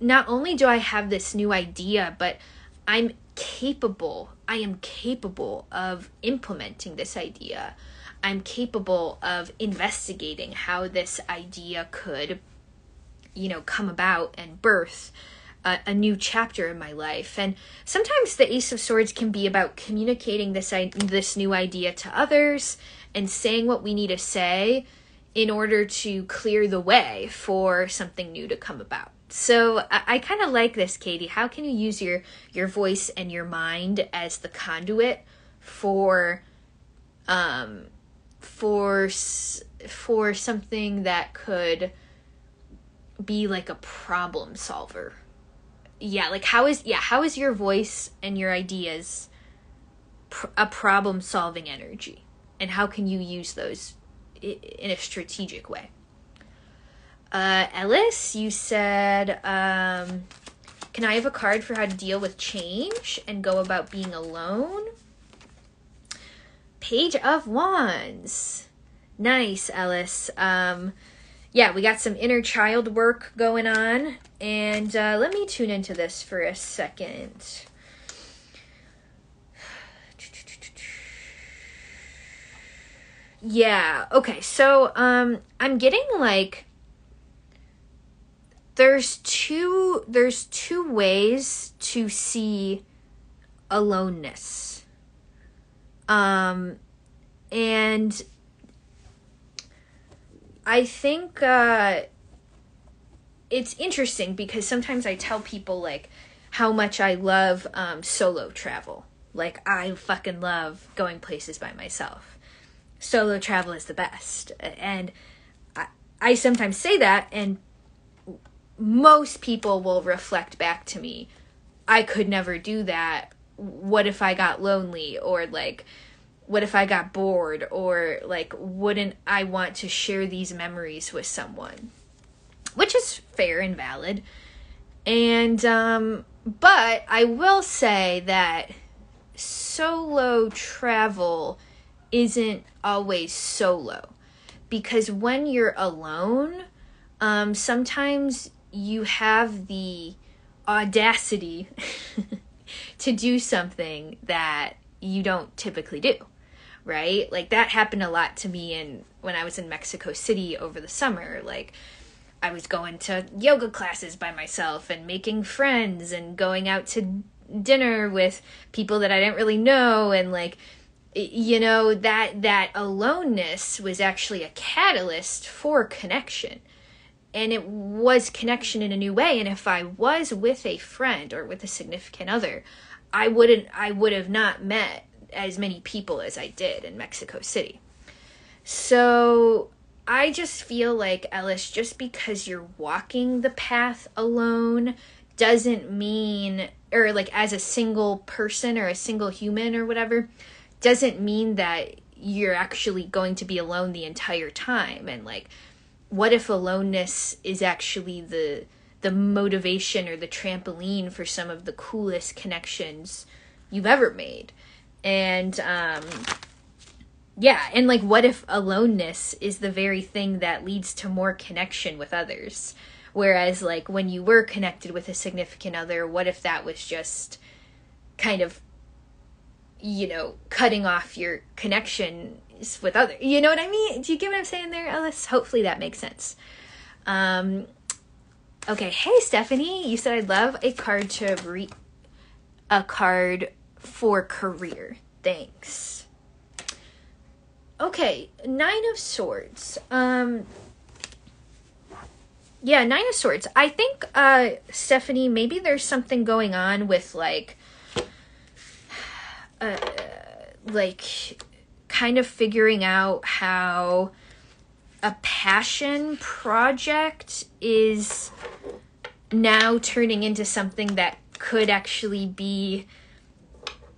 not only do I have this new idea, but I'm capable I am capable of implementing this idea. I'm capable of investigating how this idea could, you know, come about and birth a, a, new chapter in my life. And sometimes the Ace of Swords can be about communicating this this new idea to others and saying what we need to say in order to clear the way for something new to come about. So I, I kind of like this, Katie. How can you use your your voice and your mind as the conduit for um for for something that could be like a problem solver? Yeah, like how is yeah, how is your voice and your ideas pr- a problem solving energy? And how can you use those in a strategic way? Uh, Ellis, you said, um, can I have a card for how to deal with change and go about being alone? Page of Wands. Nice, Ellis. Um, yeah, we got some inner child work going on. And uh, let me tune into this for a second. [sighs] Yeah, okay. So, um, I'm getting like there's two there's two ways to see aloneness. Um and i think uh it's interesting because sometimes i tell people like how much i love um solo travel. Like i fucking love going places by myself. Solo travel is the best. And i i sometimes say that and most people will reflect back to me i could never do that. What if i got lonely? Or like what if i got bored? Or like wouldn't i want to share these memories with someone? Which is fair and valid. And um but i will say that solo travel isn't always solo. Because when you're alone um sometimes you have the audacity [laughs] to do something that you don't typically do right? Like that happened a lot to me in when i was in mexico city over the summer. Like i was going to yoga classes by myself and making friends and going out to dinner with people that i didn't really know. And like you know that that aloneness was actually a catalyst for connection and it was connection in a new way and if i was with a friend or with a significant other i wouldn't i would have not met as many people as i did in mexico city. So i just feel like ellis just because you're walking the path alone doesn't mean or like as a single person or a single human or whatever doesn't mean that you're actually going to be alone the entire time. And like what if aloneness is actually the the motivation or the trampoline for some of the coolest connections you've ever made? And um yeah and like what if aloneness is the very thing that leads to more connection with others? Whereas like when you were connected with a significant other what if that was just kind of you know cutting off your connection with other you know what i mean? Do you get what i'm saying there ellis? Hopefully that makes sense. Um okay hey stephanie. You said i'd love a card to read a card for career. Thanks. Okay nine of swords. Um yeah nine of swords. I think uh stephanie maybe there's something going on with like [sighs] uh like kind of figuring out how a passion project is now turning into something that could actually be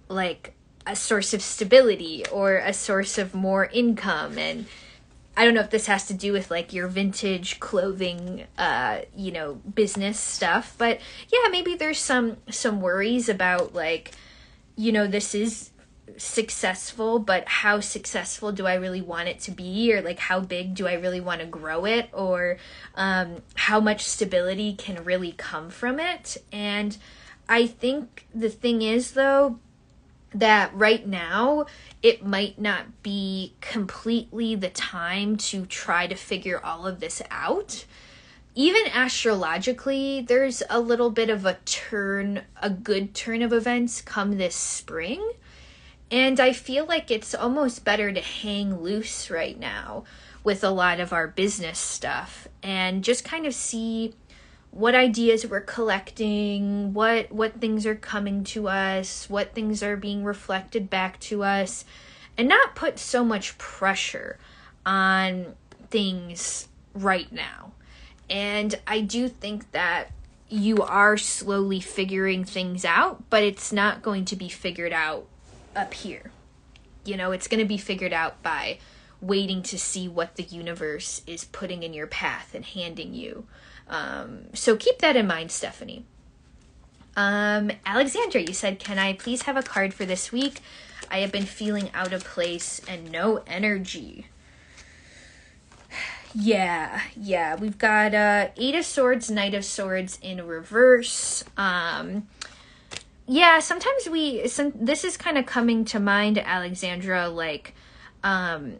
like a source of stability or a source of more income. And I don't know if this has to do with like your vintage clothing uh you know business stuff but yeah maybe there's some some worries about like you know this is successful but how successful do i really want it to be? Or like how big do i really want to grow it? Or um, how much stability can really come from it? And i think the thing is though that right now it might not be completely the time to try to figure all of this out. Even astrologically, there's a little bit of a turn, a good turn of events come this spring. And I feel like it's almost better to hang loose right now with a lot of our business stuff and just kind of see what ideas we're collecting, what what things are coming to us, what things are being reflected back to us and not put so much pressure on things right now. And I do think that you are slowly figuring things out, but it's not going to be figured out up here. You know, it's going to be figured out by waiting to see what the universe is putting in your path and handing you. Um, so keep that in mind, Stephanie. Um, Alexandra, you said, Can I please have a card for this week? I have been feeling out of place and no energy. [sighs] Yeah, yeah. We've got uh Eight of Swords, Knight of Swords in reverse. Um yeah sometimes we some this is kind of coming to mind alexandra like um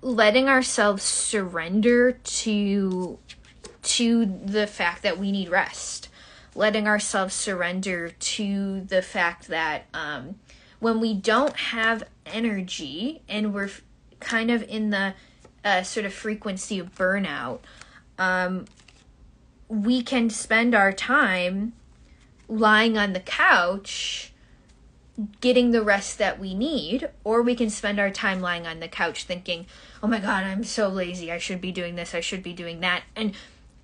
letting ourselves surrender to to the fact that we need rest. Letting ourselves surrender to the fact that um when we don't have energy and we're kind of in the uh, sort of frequency of burnout um we can spend our time lying on the couch getting the rest that we need, or we can spend our time lying on the couch thinking, oh my god, I'm so lazy. I should be doing this. I should be doing that. And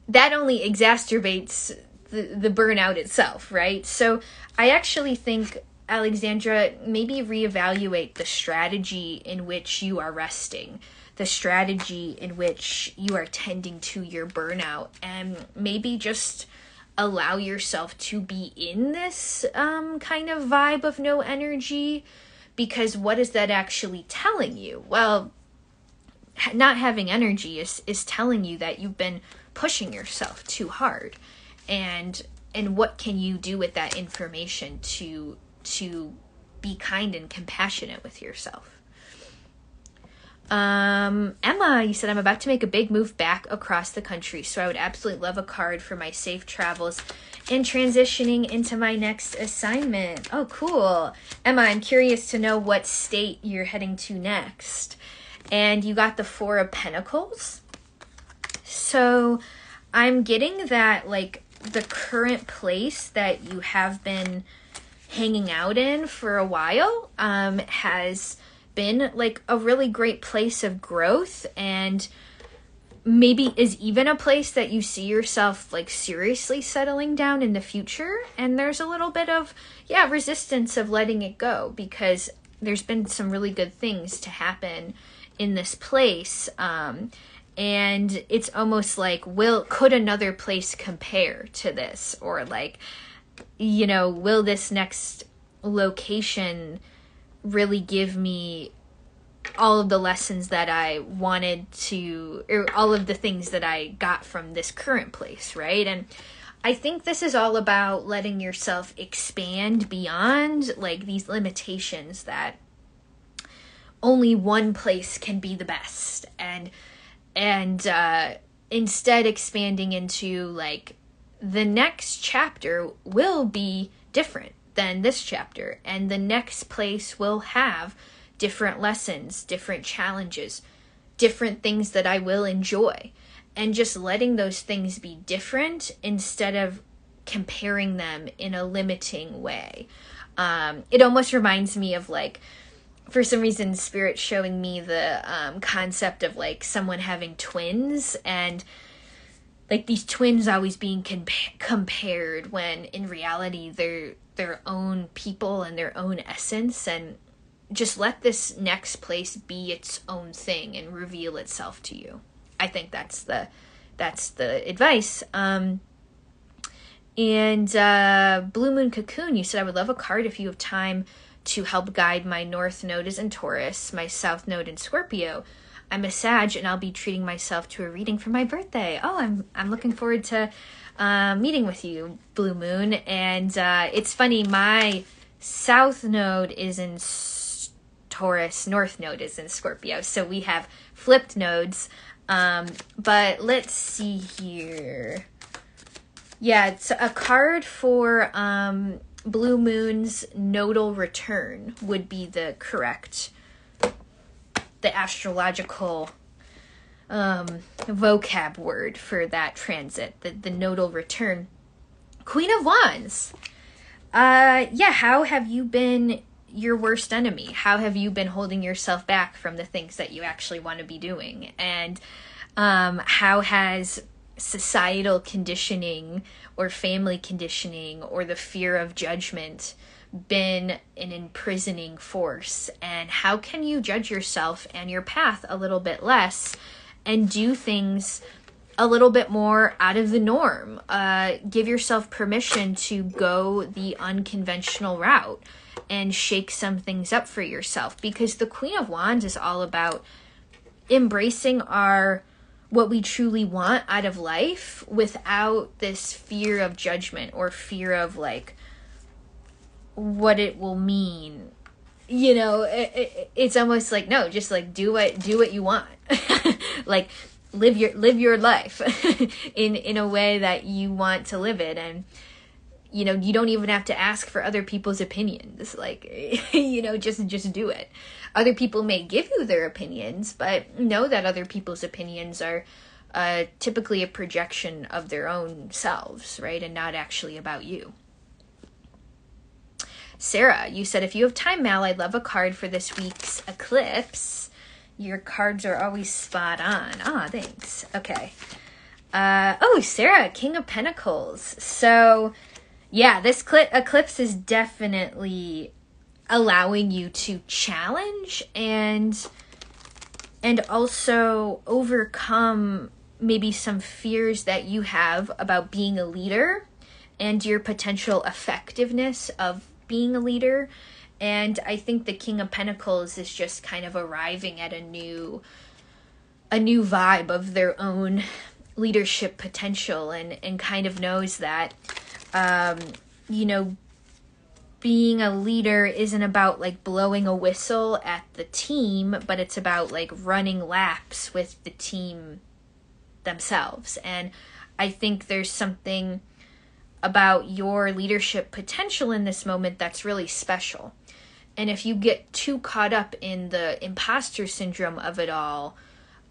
that only exacerbates the, the burnout itself, right? So I actually think, Alexandra, maybe reevaluate the strategy in which you are resting, the strategy in which you are tending to your burnout, and maybe just allow yourself to be in this um, kind of vibe of no energy? Because what is that actually telling you? Well not having energy is is telling you that you've been pushing yourself too hard. And and what can you do with that information to to be kind and compassionate with yourself um, Emma, you said I'm about to make a big move back across the country, so I would absolutely love a card for my safe travels and transitioning into my next assignment. Oh, cool. Emma, I'm curious to know what state you're heading to next. And you got the Four of Pentacles. So I'm getting that like the current place that you have been hanging out in for a while um, has been like a really great place of growth and maybe is even a place that you see yourself like seriously settling down in the future. And there's a little bit of yeah resistance of letting it go because there's been some really good things to happen in this place um, and it's almost like will could another place compare to this? Or like you know will this next location really give me all of the lessons that I wanted to, or all of the things that I got from this current place, right? And I think this is all about letting yourself expand beyond like these limitations that only one place can be the best and and uh instead expanding into like the next chapter will be different than this chapter and the next place will have different lessons, different challenges, different things that I will enjoy. And just letting those things be different instead of comparing them in a limiting way. Um, it almost reminds me of like, for some reason, Spirit showing me the um, concept of like someone having twins and like these twins always being compa- compared when in reality they're their own people and their own essence and just let this next place be its own thing and reveal itself to you. I think that's the that's the advice. Um, and uh, Blue Moon Cocoon, you said I would love a card if you have time to help guide my North Node is in Taurus, my South Node in Scorpio. I'm a Sag, and I'll be treating myself to a reading for my birthday. Oh, I'm I'm looking forward to uh, meeting with you, Blue Moon. And uh, it's funny, my South Node is in Taurus, North Node is in Scorpio. So we have flipped nodes. Um, but let's see here. Yeah, it's a card for um, Blue Moon's nodal return would be the correct, the astrological um, vocab word for that transit, the, the nodal return. Queen of Wands. Uh, yeah, how have you been your worst enemy? How have you been holding yourself back from the things that you actually want to be doing? And um, how has societal conditioning or family conditioning or the fear of judgment been an imprisoning force? And how can you judge yourself and your path a little bit less and do things? a little bit more out of the norm. Uh, give yourself permission to go the unconventional route and shake some things up for yourself because the Queen of Wands is all about embracing our what we truly want out of life without this fear of judgment or fear of like what it will mean you know it, it, it's almost like no just like do what do what you want [laughs] [laughs] like live your live your life [laughs] in in a way that you want to live it. And you know you don't even have to ask for other people's opinions. Like [laughs] you know just just do it. Other people may give you their opinions but know that other people's opinions are uh, typically a projection of their own selves right? And not actually about you. Sarah you said if you have time mal i'd love a card for this week's eclipse your cards are always spot on. Ah thanks. Okay. Uh, oh sarah king of pentacles. So yeah, this cl- eclipse is definitely allowing you to challenge and and also overcome maybe some fears that you have about being a leader and your potential effectiveness of being a leader. And I think the King of Pentacles is just kind of arriving at a new a new vibe of their own leadership potential and and kind of knows that um, you know, being a leader isn't about like blowing a whistle at the team, but it's about like running laps with the team themselves. And I think there's something about your leadership potential in this moment that's really special. And if you get too caught up in the imposter syndrome of it all,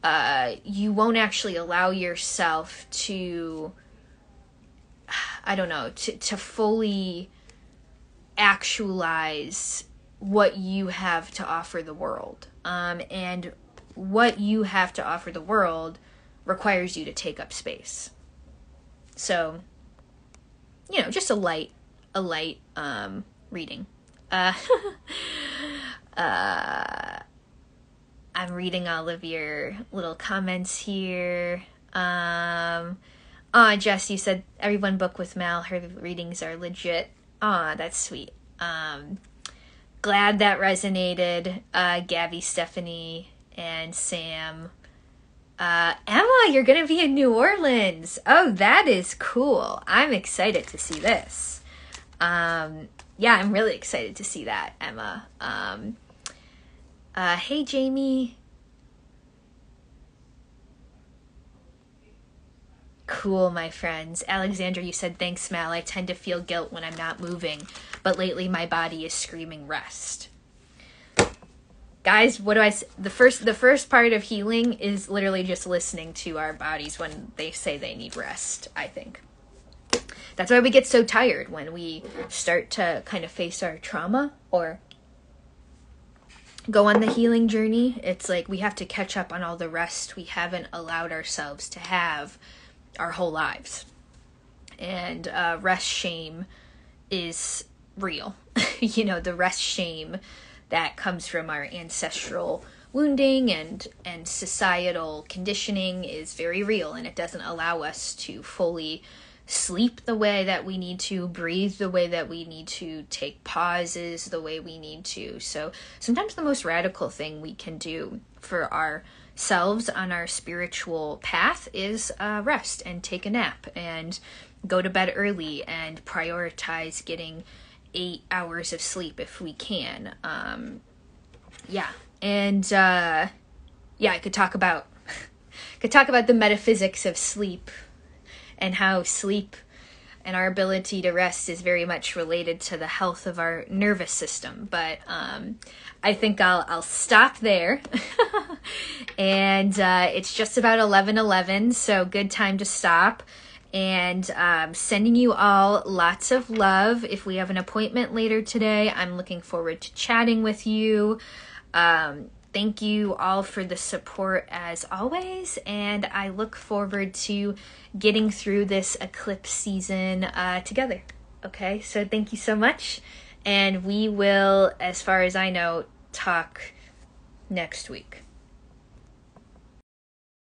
uh, you won't actually allow yourself to [sighs] i don't know to, to fully actualize what you have to offer the world. Um, and what you have to offer the world requires you to take up space. So you know just a light a light um, reading uh, [laughs] uh, I'm reading all of your little comments here. Um, ah, Jess, you said everyone book with Mal. Her readings are legit. Ah, that's sweet. Um, glad that resonated. Uh, Gabby, Stephanie, and Sam. Uh, Emma, you're gonna be in New Orleans. Oh, that is cool. I'm excited to see this. Um, yeah, I'm really excited to see that, Emma. Um, uh, hey, Jamie. Cool, my friends. Alexandra, you said thanks, Mal. I tend to feel guilt when I'm not moving, but lately my body is screaming rest. Guys, what do I the first the first part of healing is literally just listening to our bodies when they say they need rest, I think. That's why we get so tired when we start to kind of face our trauma or go on the healing journey. It's like we have to catch up on all the rest we haven't allowed ourselves to have our whole lives. And uh, rest shame is real. [laughs] you know, the rest shame that comes from our ancestral wounding and and societal conditioning is very real and it doesn't allow us to fully sleep the way that we need to, breathe the way that we need to, take pauses the way we need to. So sometimes the most radical thing we can do for ourselves on our spiritual path is uh, rest and take a nap and go to bed early and prioritize getting eight hours of sleep if we can. Um, yeah, and uh, yeah, I could talk about [laughs] could talk about the metaphysics of sleep and how sleep and our ability to rest is very much related to the health of our nervous system. But um, I think I'll I'll stop there. [laughs] and uh, it's just about eleven eleven, so good time to stop. And um, sending you all lots of love. If we have an appointment later today, I'm looking forward to chatting with you. Um, thank you all for the support as always, and I look forward to getting through this eclipse season uh, together. Okay, so thank you so much, and we will, as far as I know, talk next week.